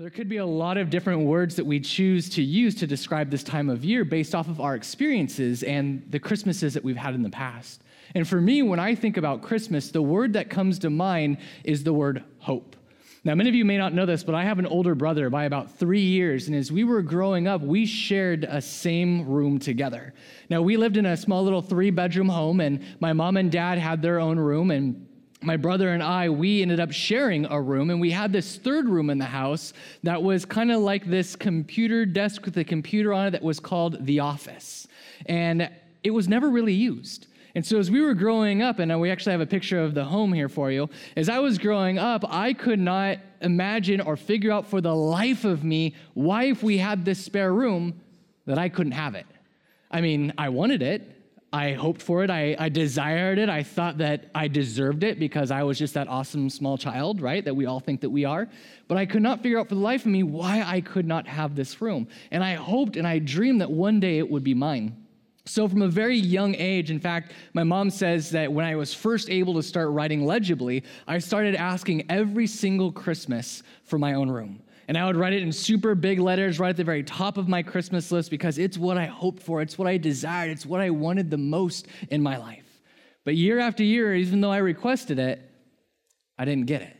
There could be a lot of different words that we choose to use to describe this time of year based off of our experiences and the Christmases that we've had in the past. And for me, when I think about Christmas, the word that comes to mind is the word hope. Now, many of you may not know this, but I have an older brother by about three years. And as we were growing up, we shared a same room together. Now, we lived in a small little three bedroom home, and my mom and dad had their own room. And my brother and I, we ended up sharing a room, and we had this third room in the house that was kind of like this computer desk with a computer on it that was called the office. And it was never really used. And so, as we were growing up, and uh, we actually have a picture of the home here for you, as I was growing up, I could not imagine or figure out for the life of me why, if we had this spare room, that I couldn't have it. I mean, I wanted it, I hoped for it. I, I, desired it. I thought that I deserved it because I was just that awesome small child, right? That we all think that we are. But I could not figure out for the life of me why I could not have this room. And I hoped and I dreamed that one day it would be mine. So, from a very young age, in fact, my mom says that when I was first able to start writing legibly, I started asking every single Christmas for my own room. And I would write it in super big letters right at the very top of my Christmas list because it's what I hoped for, it's what I desired, it's what I wanted the most in my life. But year after year, even though I requested it, I didn't get it.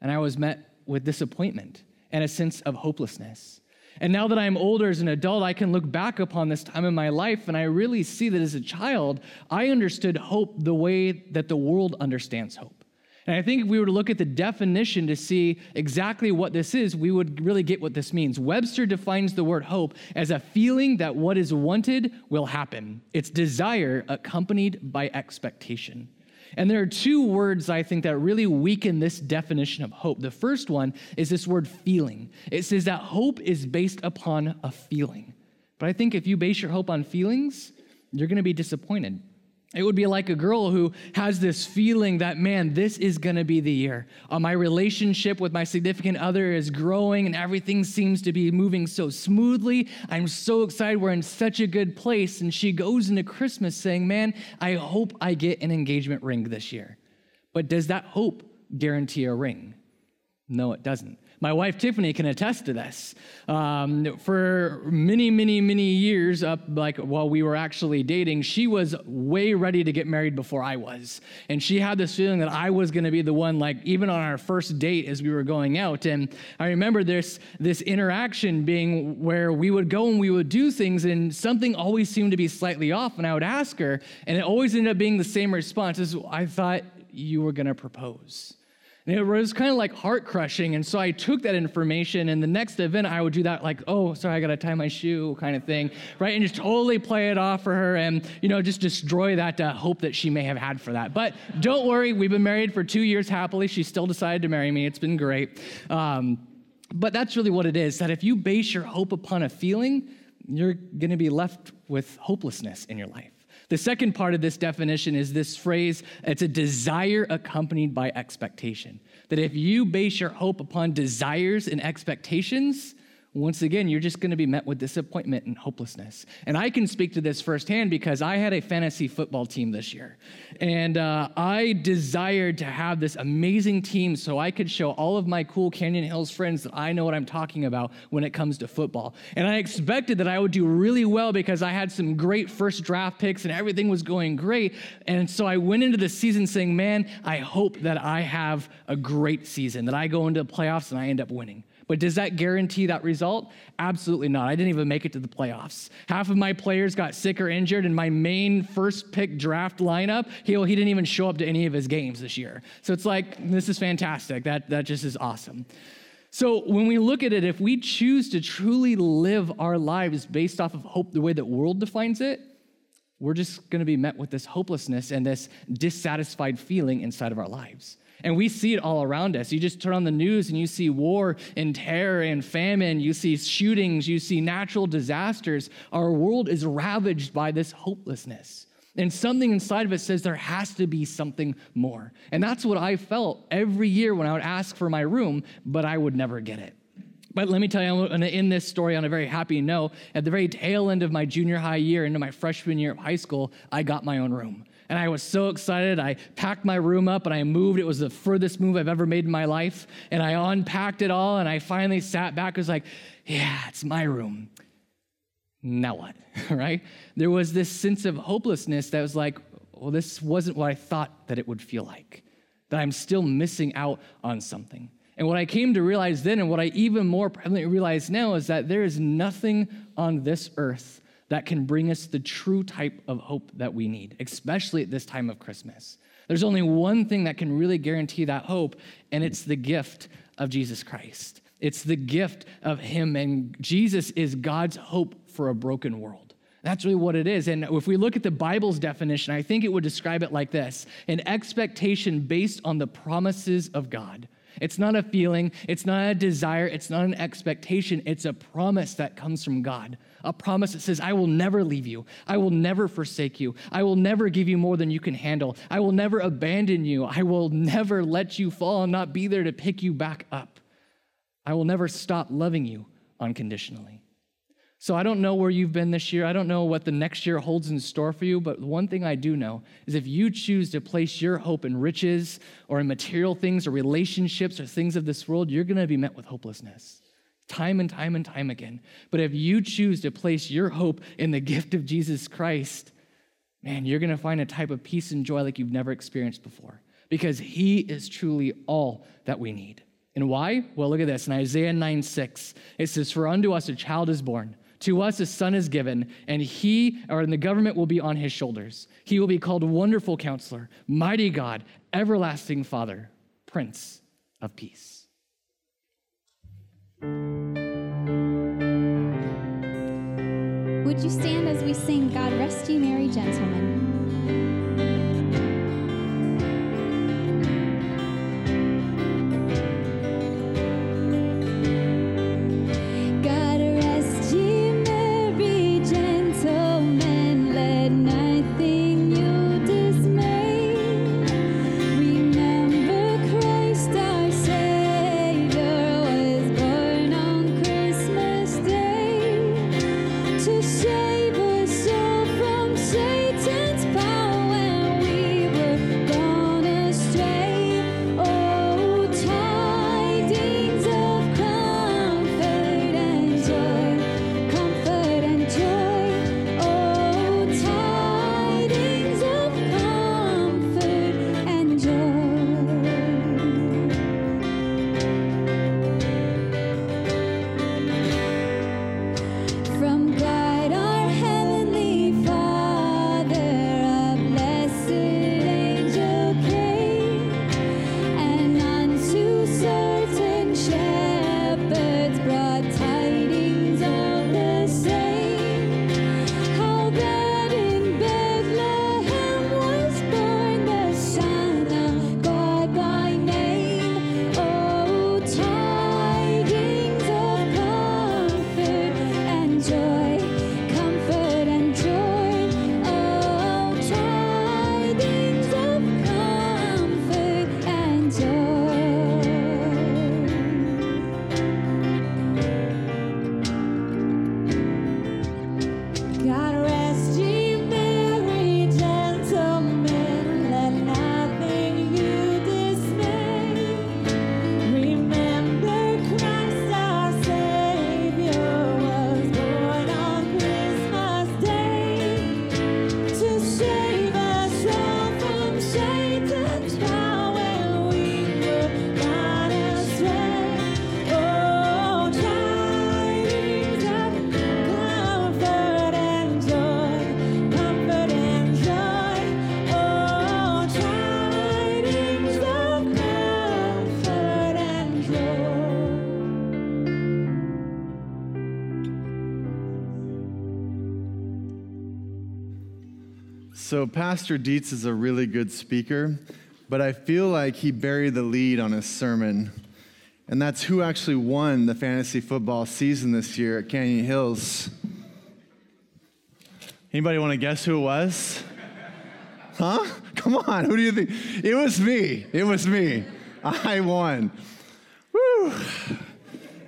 And I was met with disappointment and a sense of hopelessness. And now that I'm older as an adult, I can look back upon this time in my life and I really see that as a child, I understood hope the way that the world understands hope. And I think if we were to look at the definition to see exactly what this is, we would really get what this means. Webster defines the word hope as a feeling that what is wanted will happen. It's desire accompanied by expectation. And there are two words I think that really weaken this definition of hope. The first one is this word feeling. It says that hope is based upon a feeling. But I think if you base your hope on feelings, you're going to be disappointed. It would be like a girl who has this feeling that, man, this is going to be the year. Uh, my relationship with my significant other is growing and everything seems to be moving so smoothly. I'm so excited. We're in such a good place. And she goes into Christmas saying, man, I hope I get an engagement ring this year. But does that hope guarantee a ring? No, it doesn't. My wife Tiffany can attest to this. Um, for many, many, many years, up like while we were actually dating, she was way ready to get married before I was, and she had this feeling that I was going to be the one. Like even on our first date as we were going out, and I remember this this interaction being where we would go and we would do things, and something always seemed to be slightly off, and I would ask her, and it always ended up being the same response: "Is I thought you were going to propose." And it was kind of like heart crushing. And so I took that information, and the next event I would do that, like, oh, sorry, I got to tie my shoe kind of thing, right? And just totally play it off for her and, you know, just destroy that uh, hope that she may have had for that. But don't worry, we've been married for two years happily. She still decided to marry me. It's been great. Um, but that's really what it is that if you base your hope upon a feeling, you're going to be left with hopelessness in your life. The second part of this definition is this phrase it's a desire accompanied by expectation. That if you base your hope upon desires and expectations, once again, you're just going to be met with disappointment and hopelessness. And I can speak to this firsthand because I had a fantasy football team this year. And uh, I desired to have this amazing team so I could show all of my cool Canyon Hills friends that I know what I'm talking about when it comes to football. And I expected that I would do really well because I had some great first draft picks and everything was going great. And so I went into the season saying, man, I hope that I have a great season, that I go into the playoffs and I end up winning. But does that guarantee that result? Absolutely not. I didn't even make it to the playoffs. Half of my players got sick or injured, and my main first pick draft lineup, he, he didn't even show up to any of his games this year. So it's like, this is fantastic. That, that just is awesome. So when we look at it, if we choose to truly live our lives based off of hope the way that world defines it, we're just going to be met with this hopelessness and this dissatisfied feeling inside of our lives. And we see it all around us. You just turn on the news and you see war and terror and famine. You see shootings. You see natural disasters. Our world is ravaged by this hopelessness. And something inside of us says there has to be something more. And that's what I felt every year when I would ask for my room, but I would never get it. But let me tell you, I'm going to end this story on a very happy note. At the very tail end of my junior high year, into my freshman year of high school, I got my own room. And I was so excited. I packed my room up and I moved. It was the furthest move I've ever made in my life. And I unpacked it all and I finally sat back. I was like, yeah, it's my room. Now what? right? There was this sense of hopelessness that was like, well, this wasn't what I thought that it would feel like, that I'm still missing out on something. And what I came to realize then, and what I even more prevalently realize now, is that there is nothing on this earth that can bring us the true type of hope that we need, especially at this time of Christmas. There's only one thing that can really guarantee that hope, and it's the gift of Jesus Christ. It's the gift of Him, and Jesus is God's hope for a broken world. That's really what it is. And if we look at the Bible's definition, I think it would describe it like this an expectation based on the promises of God. It's not a feeling, it's not a desire, it's not an expectation, it's a promise that comes from God a promise that says, I will never leave you. I will never forsake you. I will never give you more than you can handle. I will never abandon you. I will never let you fall and not be there to pick you back up. I will never stop loving you unconditionally. So I don't know where you've been this year. I don't know what the next year holds in store for you, but one thing I do know is if you choose to place your hope in riches or in material things or relationships or things of this world, you're going to be met with hopelessness time and time and time again. But if you choose to place your hope in the gift of Jesus Christ, man, you're going to find a type of peace and joy like you've never experienced before because he is truly all that we need. And why? Well, look at this. In Isaiah 9 6, it says, For unto us a child is born, to us a son is given, and he, or the government will be on his shoulders. He will be called Wonderful Counselor, Mighty God, Everlasting Father, Prince of Peace. Would you stand as we sing, God Rest You Merry Gentlemen? So, Pastor Dietz is a really good speaker, but I feel like he buried the lead on his sermon. And that's who actually won the fantasy football season this year at Canyon Hills. Anybody want to guess who it was? Huh? Come on, who do you think? It was me. It was me. I won. Woo!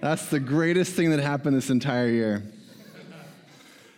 That's the greatest thing that happened this entire year.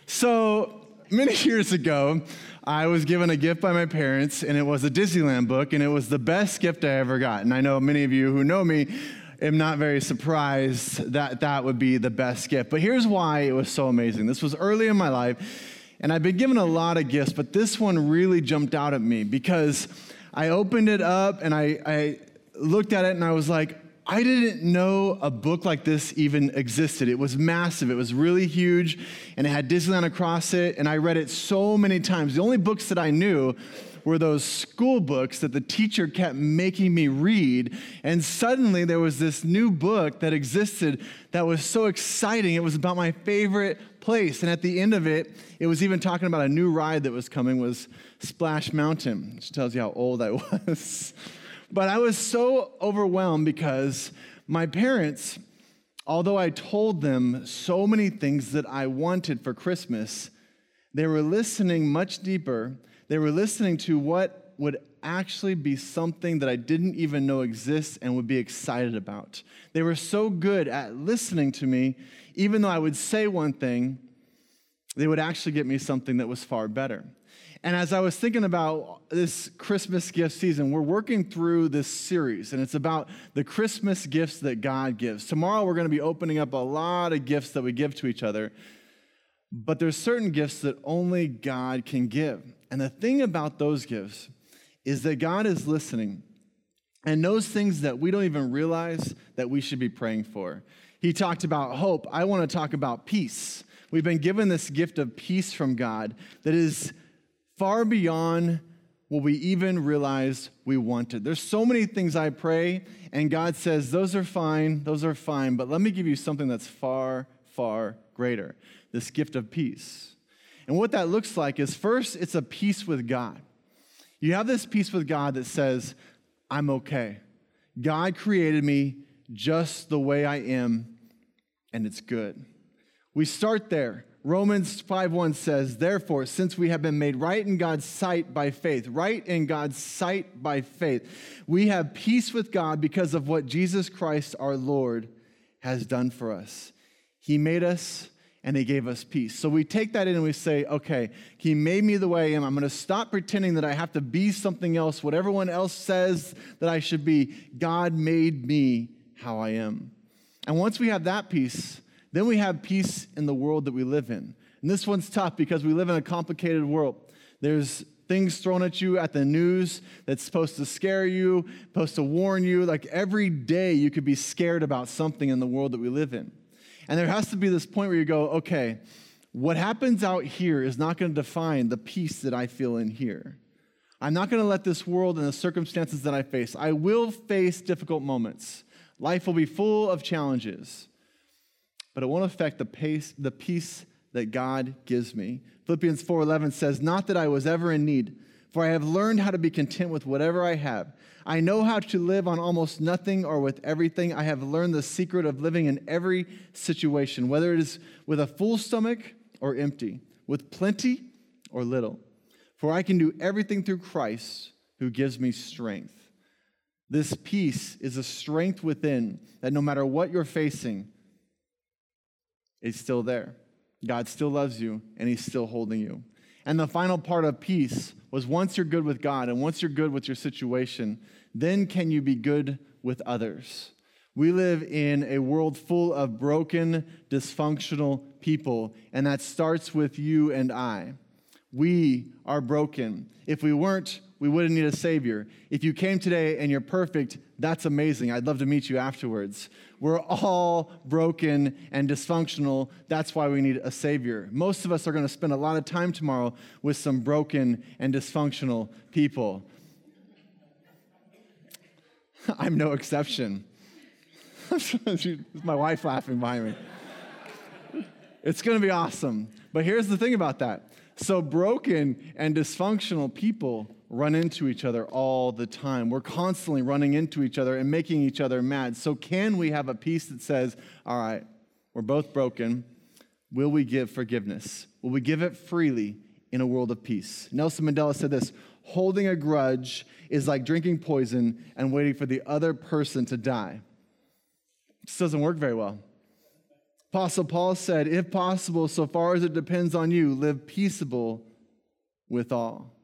So, many years ago, I was given a gift by my parents, and it was a Disneyland book, and it was the best gift I ever got. And I know many of you who know me am not very surprised that that would be the best gift. But here's why it was so amazing. This was early in my life, and I've been given a lot of gifts, but this one really jumped out at me because I opened it up and I, I looked at it and I was like, I didn't know a book like this even existed. It was massive, it was really huge, and it had Disneyland across it, and I read it so many times. The only books that I knew were those school books that the teacher kept making me read. And suddenly there was this new book that existed that was so exciting. It was about my favorite place. And at the end of it, it was even talking about a new ride that was coming was Splash Mountain, which tells you how old I was. But I was so overwhelmed because my parents, although I told them so many things that I wanted for Christmas, they were listening much deeper. They were listening to what would actually be something that I didn't even know exists and would be excited about. They were so good at listening to me, even though I would say one thing, they would actually get me something that was far better. And as I was thinking about this Christmas gift season, we're working through this series, and it's about the Christmas gifts that God gives. Tomorrow, we're going to be opening up a lot of gifts that we give to each other, but there's certain gifts that only God can give. And the thing about those gifts is that God is listening and knows things that we don't even realize that we should be praying for. He talked about hope. I want to talk about peace. We've been given this gift of peace from God that is far beyond what we even realized we wanted. There's so many things I pray, and God says, Those are fine, those are fine, but let me give you something that's far, far greater this gift of peace. And what that looks like is first, it's a peace with God. You have this peace with God that says, I'm okay. God created me just the way I am, and it's good. We start there. Romans 5:1 says, "Therefore, since we have been made right in God's sight by faith, right in God's sight by faith, we have peace with God because of what Jesus Christ our Lord has done for us. He made us and he gave us peace. So we take that in and we say, okay, he made me the way I am. I'm going to stop pretending that I have to be something else, what everyone else says that I should be. God made me how I am. And once we have that peace, then we have peace in the world that we live in. And this one's tough because we live in a complicated world. There's things thrown at you at the news that's supposed to scare you, supposed to warn you. Like every day, you could be scared about something in the world that we live in. And there has to be this point where you go, okay, what happens out here is not going to define the peace that I feel in here. I'm not going to let this world and the circumstances that I face, I will face difficult moments. Life will be full of challenges but it won't affect the, pace, the peace that God gives me. Philippians 4:11 says, "Not that I was ever in need, for I have learned how to be content with whatever I have. I know how to live on almost nothing or with everything. I have learned the secret of living in every situation, whether it is with a full stomach or empty, with plenty or little. For I can do everything through Christ who gives me strength." This peace is a strength within that no matter what you're facing, is still there. God still loves you, and He's still holding you. And the final part of peace was once you're good with God and once you're good with your situation, then can you be good with others. We live in a world full of broken, dysfunctional people, and that starts with you and I. We are broken. If we weren't, we wouldn't need a Savior. If you came today and you're perfect, that's amazing. I'd love to meet you afterwards. We're all broken and dysfunctional. That's why we need a Savior. Most of us are going to spend a lot of time tomorrow with some broken and dysfunctional people. I'm no exception. My wife laughing behind me. It's going to be awesome. But here's the thing about that. So, broken and dysfunctional people run into each other all the time. We're constantly running into each other and making each other mad. So, can we have a peace that says, all right, we're both broken. Will we give forgiveness? Will we give it freely in a world of peace? Nelson Mandela said this holding a grudge is like drinking poison and waiting for the other person to die. This doesn't work very well. Apostle Paul said, if possible, so far as it depends on you, live peaceable with all.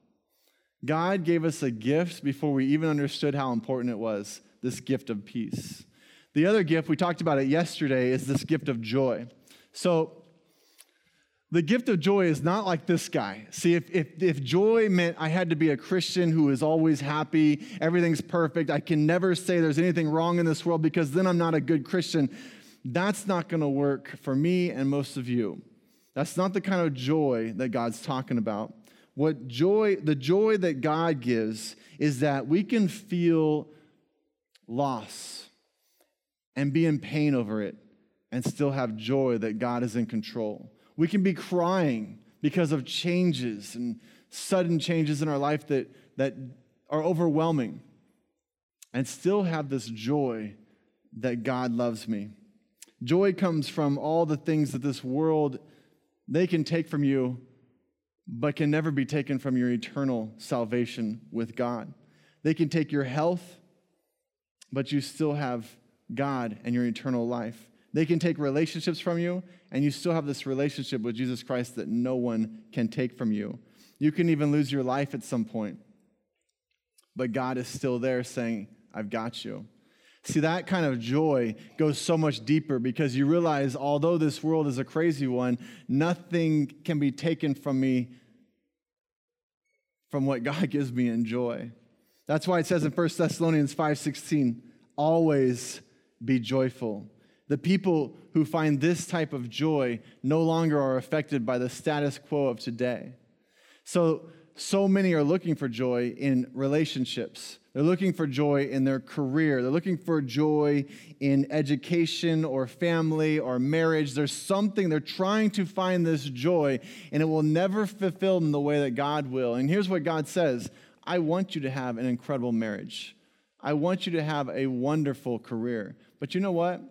God gave us a gift before we even understood how important it was this gift of peace. The other gift, we talked about it yesterday, is this gift of joy. So, the gift of joy is not like this guy. See, if, if, if joy meant I had to be a Christian who is always happy, everything's perfect, I can never say there's anything wrong in this world because then I'm not a good Christian, that's not gonna work for me and most of you. That's not the kind of joy that God's talking about. What joy, the joy that God gives is that we can feel loss and be in pain over it and still have joy that God is in control. We can be crying because of changes and sudden changes in our life that, that are overwhelming and still have this joy that God loves me. Joy comes from all the things that this world they can take from you but can never be taken from your eternal salvation with God. They can take your health but you still have God and your eternal life. They can take relationships from you, and you still have this relationship with Jesus Christ that no one can take from you. You can even lose your life at some point, but God is still there saying, I've got you. See, that kind of joy goes so much deeper because you realize, although this world is a crazy one, nothing can be taken from me from what God gives me in joy. That's why it says in 1 Thessalonians 5:16, always be joyful. The people who find this type of joy no longer are affected by the status quo of today. So, so many are looking for joy in relationships. They're looking for joy in their career. They're looking for joy in education or family or marriage. There's something, they're trying to find this joy, and it will never fulfill them the way that God will. And here's what God says I want you to have an incredible marriage. I want you to have a wonderful career. But you know what?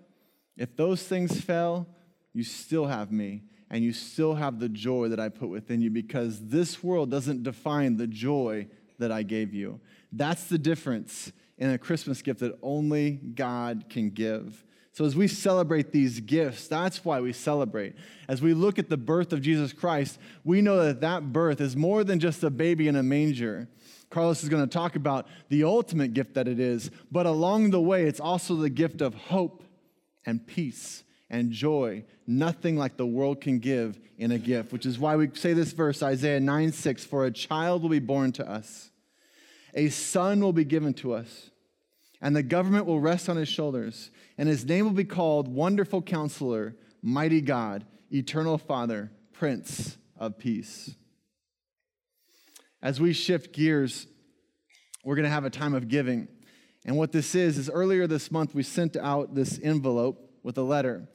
If those things fail, you still have me and you still have the joy that I put within you because this world doesn't define the joy that I gave you. That's the difference in a Christmas gift that only God can give. So, as we celebrate these gifts, that's why we celebrate. As we look at the birth of Jesus Christ, we know that that birth is more than just a baby in a manger. Carlos is going to talk about the ultimate gift that it is, but along the way, it's also the gift of hope and peace and joy, nothing like the world can give in a gift, which is why we say this verse, Isaiah 9 6 For a child will be born to us, a son will be given to us, and the government will rest on his shoulders, and his name will be called Wonderful Counselor, Mighty God, Eternal Father, Prince of Peace. As we shift gears, we're going to have a time of giving. And what this is, is earlier this month, we sent out this envelope with a letter.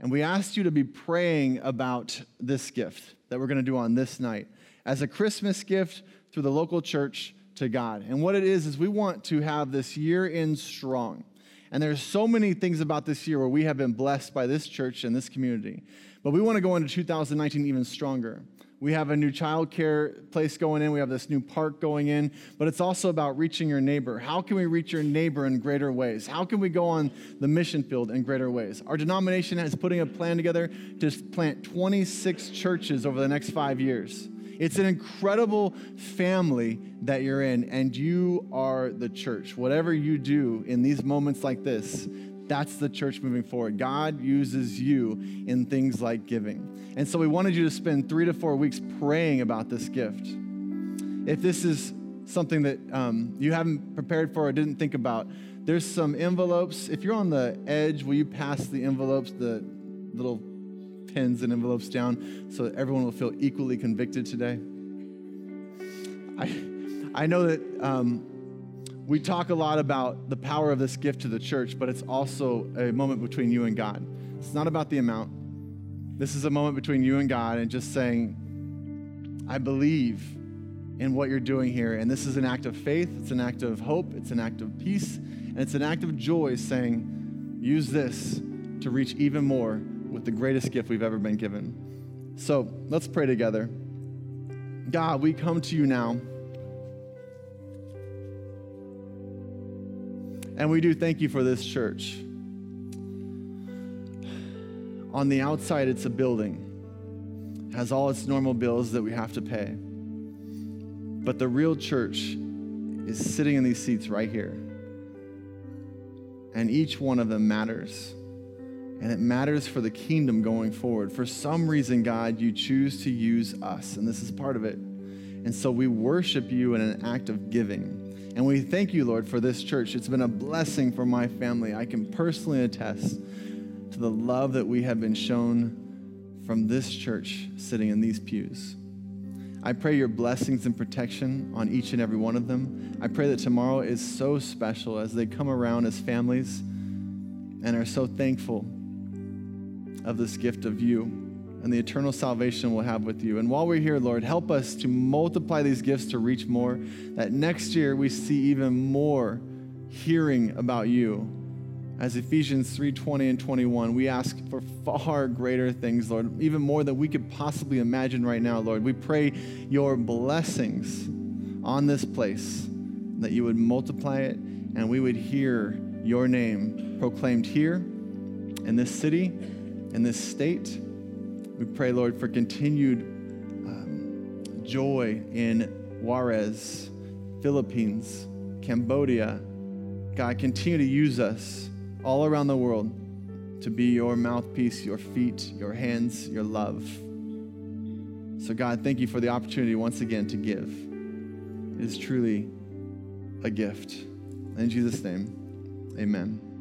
And we asked you to be praying about this gift that we're going to do on this night as a Christmas gift through the local church to God. And what it is, is we want to have this year in strong. And there's so many things about this year where we have been blessed by this church and this community. But we want to go into 2019 even stronger. We have a new child care place going in. We have this new park going in. But it's also about reaching your neighbor. How can we reach your neighbor in greater ways? How can we go on the mission field in greater ways? Our denomination is putting a plan together to plant 26 churches over the next five years. It's an incredible family that you're in, and you are the church. Whatever you do in these moments like this, that's the church moving forward. God uses you in things like giving. And so we wanted you to spend three to four weeks praying about this gift. If this is something that um, you haven't prepared for or didn't think about, there's some envelopes. If you're on the edge, will you pass the envelopes, the little pins and envelopes down so that everyone will feel equally convicted today? I, I know that um, we talk a lot about the power of this gift to the church, but it's also a moment between you and God. It's not about the amount. This is a moment between you and God and just saying, I believe in what you're doing here. And this is an act of faith, it's an act of hope, it's an act of peace, and it's an act of joy saying, use this to reach even more with the greatest gift we've ever been given. So let's pray together. God, we come to you now. And we do thank you for this church. On the outside, it's a building, it has all its normal bills that we have to pay. But the real church is sitting in these seats right here. And each one of them matters. And it matters for the kingdom going forward. For some reason, God, you choose to use us, and this is part of it. And so we worship you in an act of giving. And we thank you, Lord, for this church. It's been a blessing for my family. I can personally attest to the love that we have been shown from this church sitting in these pews. I pray your blessings and protection on each and every one of them. I pray that tomorrow is so special as they come around as families and are so thankful of this gift of you and the eternal salvation we'll have with you. And while we're here, Lord, help us to multiply these gifts to reach more, that next year we see even more hearing about you. As Ephesians 3:20 and 21, we ask for far greater things, Lord, even more than we could possibly imagine right now, Lord. We pray your blessings on this place, that you would multiply it and we would hear your name proclaimed here in this city, in this state. We pray, Lord, for continued um, joy in Juarez, Philippines, Cambodia. God, continue to use us all around the world to be your mouthpiece, your feet, your hands, your love. So, God, thank you for the opportunity once again to give. It is truly a gift. In Jesus' name, amen.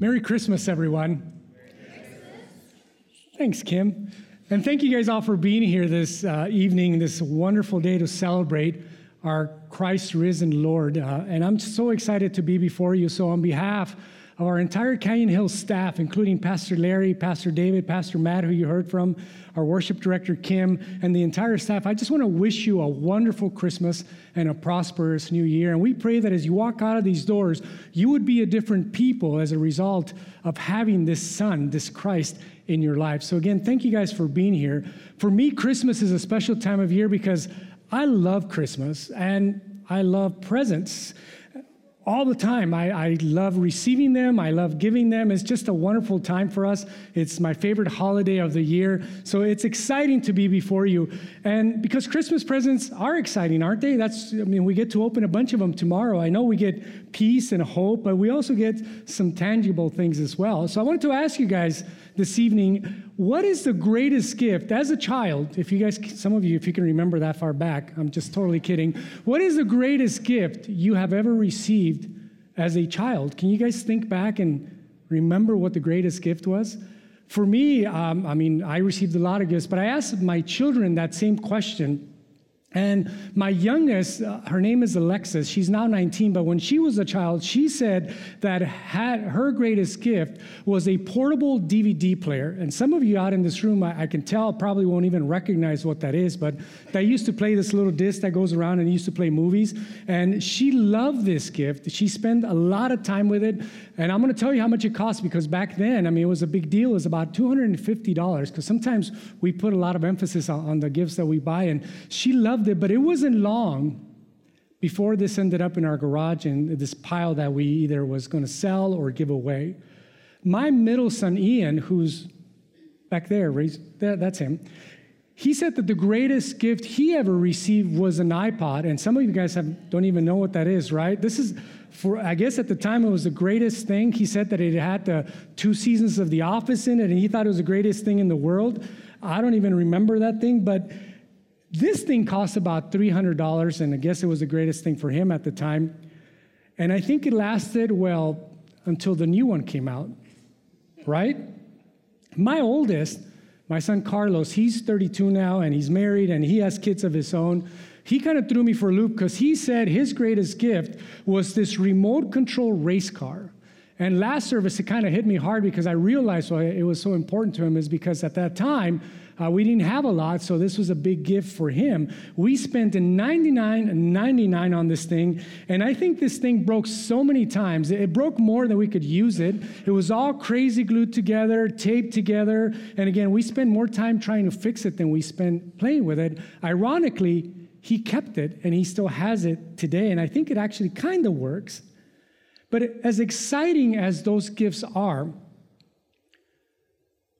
Merry Christmas, everyone. Thanks, Kim. And thank you guys all for being here this uh, evening, this wonderful day to celebrate our Christ risen Lord. Uh, and I'm so excited to be before you. So, on behalf our entire Canyon Hills staff, including Pastor Larry, Pastor David, Pastor Matt, who you heard from, our worship director Kim, and the entire staff, I just want to wish you a wonderful Christmas and a prosperous new year. And we pray that as you walk out of these doors, you would be a different people as a result of having this Son, this Christ in your life. So, again, thank you guys for being here. For me, Christmas is a special time of year because I love Christmas and I love presents all the time. I, I, love receiving them. I love giving them. It's just a wonderful time for us. It's my favorite holiday of the year. So it's exciting to be before you. And because Christmas presents are exciting, aren't they? That's, I mean, we get to open a bunch of them tomorrow. I know we get peace and hope, but we also get some tangible things as well. So I wanted to ask you guys this evening what is the greatest gift as a child? If you guys, some of you, if you can remember that far back, I'm just totally kidding. What is the greatest gift you have ever received as a child? Can you guys think back and remember what the greatest gift was? For me, um, I mean, I received a lot of gifts, but I asked my children that same question and my youngest, uh, her name is Alexis. She's now 19, but when she was a child, she said that had, her greatest gift was a portable DVD player. And some of you out in this room, I, I, can tell, probably won't even recognize what that is, but they used to play this little disc that goes around and used to play movies. And she loved this gift. She spent a lot of time with it. And I'm going to tell you how much it cost because back then, I mean, it was a big deal. It was about $250 because sometimes we put a lot of emphasis on, on the gifts that we buy. And she loved it, but it wasn't long before this ended up in our garage and this pile that we either was going to sell or give away. My middle son, Ian, who's back there, that's him, he said that the greatest gift he ever received was an iPod. And some of you guys have, don't even know what that is, right? This is, for I guess at the time it was the greatest thing. He said that it had the two seasons of The Office in it, and he thought it was the greatest thing in the world. I don't even remember that thing, but this thing cost about $300, and I guess it was the greatest thing for him at the time. And I think it lasted, well, until the new one came out, right? My oldest, my son Carlos, he's 32 now and he's married and he has kids of his own. He kind of threw me for a loop because he said his greatest gift was this remote control race car. And last service, it kind of hit me hard because I realized why it was so important to him is because at that time, uh, we didn't have a lot, so this was a big gift for him. We spent $99.99 on this thing, and I think this thing broke so many times. It broke more than we could use it. It was all crazy glued together, taped together, and again, we spent more time trying to fix it than we spent playing with it. Ironically, he kept it and he still has it today, and I think it actually kind of works. But as exciting as those gifts are,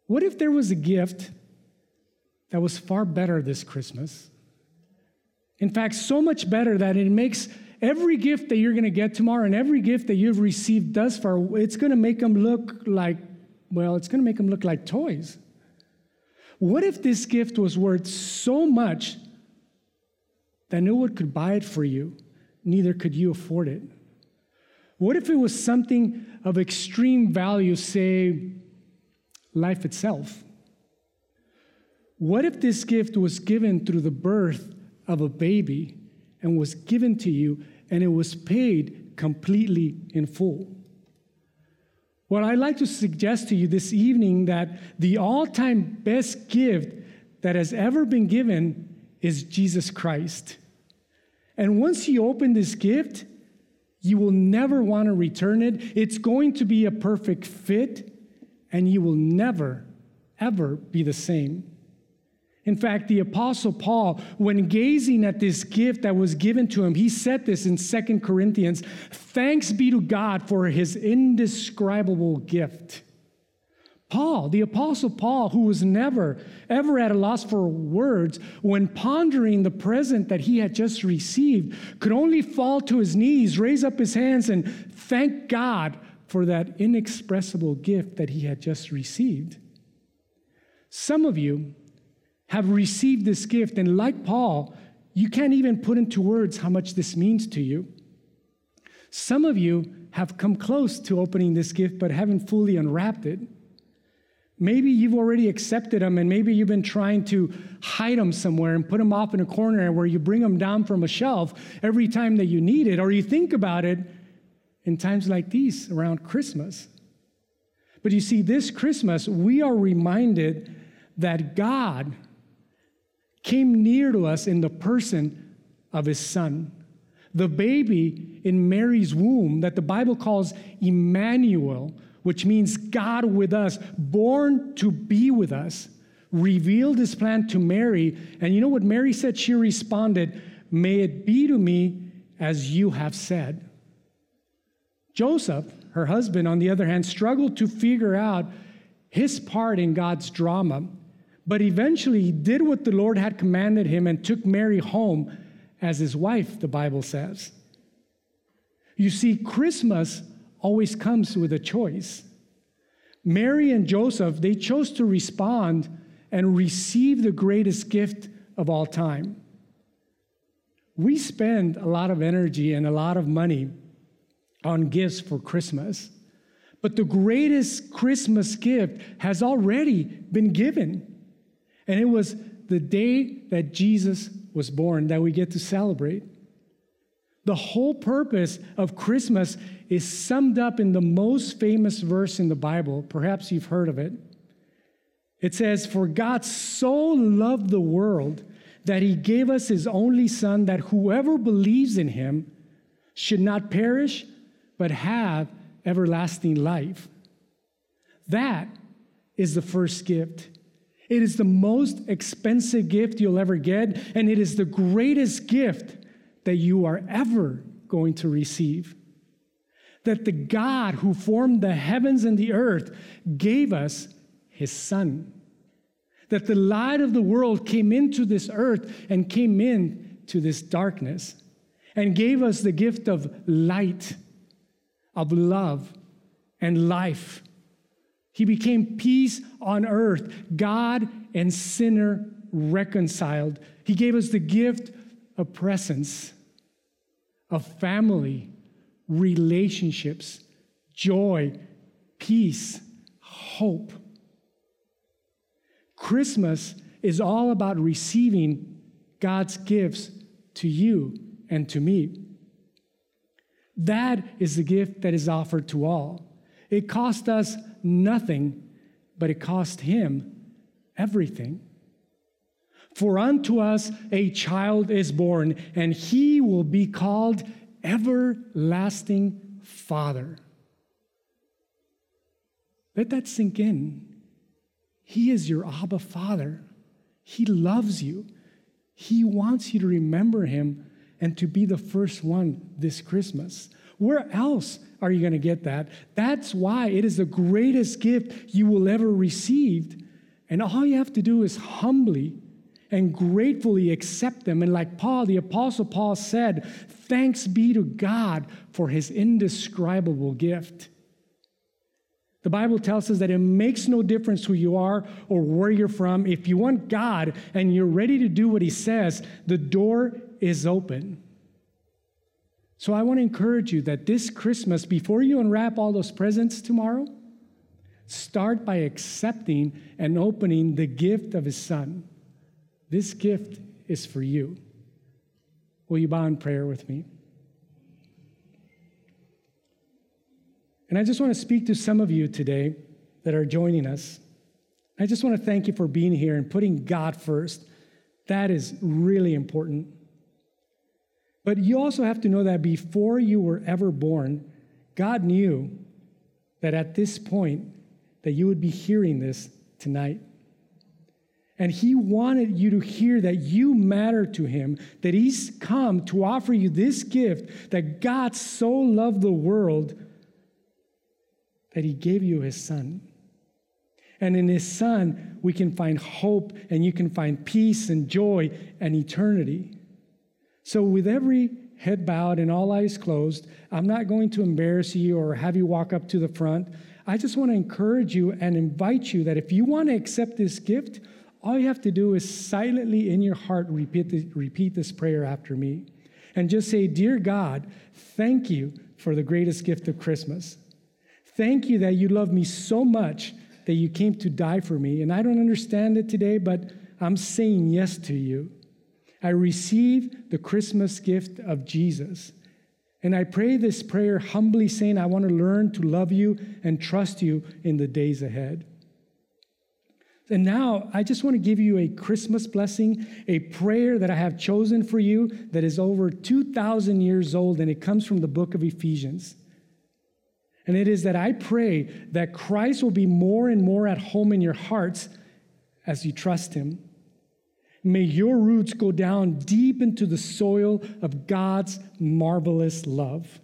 what if there was a gift that was far better this Christmas. In fact, so much better that it makes every gift that you're going to get tomorrow and every gift that you've received thus far, it's going to make them look like, well, it's going to make them look like toys. What if this gift was worth so much that no one could buy it for you, neither could you afford it? What if it was something of extreme value, say, life itself? What if this gift was given through the birth of a baby and was given to you and it was paid completely in full? Well, I'd like to suggest to you this evening that the all time best gift that has ever been given is Jesus Christ. And once you open this gift, you will never want to return it. It's going to be a perfect fit, and you will never, ever be the same. In fact, the Apostle Paul, when gazing at this gift that was given to him, he said this in Second Corinthians Thanks be to God for his indescribable gift. Paul, the Apostle Paul, who was never, ever at a loss for words, when pondering the present that he had just received, could only fall to his knees, raise up his hands, and thank God for that inexpressible gift that he had just received. Some of you, have received this gift. And like Paul, you can't even put into words how much this means to you. Some of you have come close to opening this gift but haven't fully unwrapped it. Maybe you've already accepted them and maybe you've been trying to hide them somewhere and put them off in a corner where you bring them down from a shelf every time that you need it, or you think about it in times like these around Christmas. But you see, this Christmas, we are reminded that God came near to us in the person of his son. The baby in Mary's womb, that the Bible calls Emmanuel, which means God with us, born to be with us, revealed his plan to Mary. And you know what Mary said? She responded, May it be to me as you have said. Joseph, her husband, on the other hand, struggled to figure out his part in God's drama, but eventually he did what the Lord had commanded him and took Mary home as his wife, the Bible says. You see, Christmas always comes with a choice. Mary and Joseph, they chose to respond and receive the greatest gift of all time. We spend a lot of energy and a lot of money on gifts for Christmas, but the greatest Christmas gift has already been given. And it was the day that Jesus was born that we get to celebrate. The whole purpose of Christmas is summed up in the most famous verse in the Bible. Perhaps you've heard of it. It says, For God so loved the world that he gave us his only Son, that whoever believes in him should not perish, but have everlasting life. That is the first gift. It is the most expensive gift you'll ever get, and it is the greatest gift that you are ever going to receive. That the God who formed the heavens and the earth gave us his Son. That the light of the world came into this earth and came into this darkness and gave us the gift of light, of love, and life. He became peace on earth, God and sinner reconciled. He gave us the gift of presence, of family, relationships, joy, peace, hope. Christmas is all about receiving God's gifts to you and to me. That is the gift that is offered to all. It cost us nothing, but it cost him everything. For unto us a child is born, and he will be called Everlasting Father. Let that sink in. He is your Abba Father. He loves you. He wants you to remember him and to be the first one this Christmas. Where else are you going to get that? That's why it is the greatest gift you will ever receive. And all you have to do is humbly and gratefully accept them. And like Paul, the Apostle Paul said, thanks be to God for his indescribable gift. The Bible tells us that it makes no difference who you are or where you're from. If you want God and you're ready to do what he says, the door is open. So I want to encourage you that this Christmas, before you unwrap all those presents tomorrow, start by accepting and opening the gift of his son. This gift is for you. Will you bow in prayer with me? And I just want to speak to some of you today that are joining us. I just want to thank you for being here and putting God first. That is really important. But you also have to know that before you were ever born, God knew that at this point that you would be hearing this tonight. And he wanted you to hear that you matter to him, that he's come to offer you this gift, that God so loved the world that he gave you his son. And in his son, we can find hope and you can find peace and joy and eternity. So, with every head bowed and all eyes closed, I'm not going to embarrass you or have you walk up to the front. I just want to encourage you and invite you that if you want to accept this gift, all you have to do is silently in your heart repeat, the, repeat this prayer after me. and just say, Dear God, thank you for the greatest gift of Christmas. Thank you that you love me so much that you came to die for me. And I don't understand it today, but I'm saying yes to you. I receive the Christmas gift of Jesus. And I pray this prayer humbly, saying, I want to learn to love you and trust you in the days ahead. And now I just want to give you a Christmas blessing, a prayer that I have chosen for you that is over 2,000 years old, and it comes from the book of Ephesians. And it is that I pray that Christ will be more and more at home in your hearts as you trust Him. May your roots go down deep into the soil of God's marvelous love.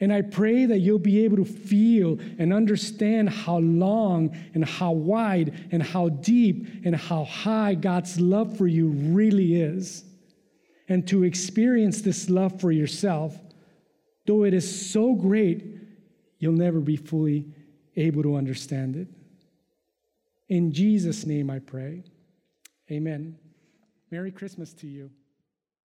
And I pray that you'll be able to feel and understand how long and how wide and how deep and how high God's love for you really is. And to experience this love for yourself, though it is so great, you'll never be fully able to understand it. In Jesus' name I pray. Amen. Merry Christmas to you.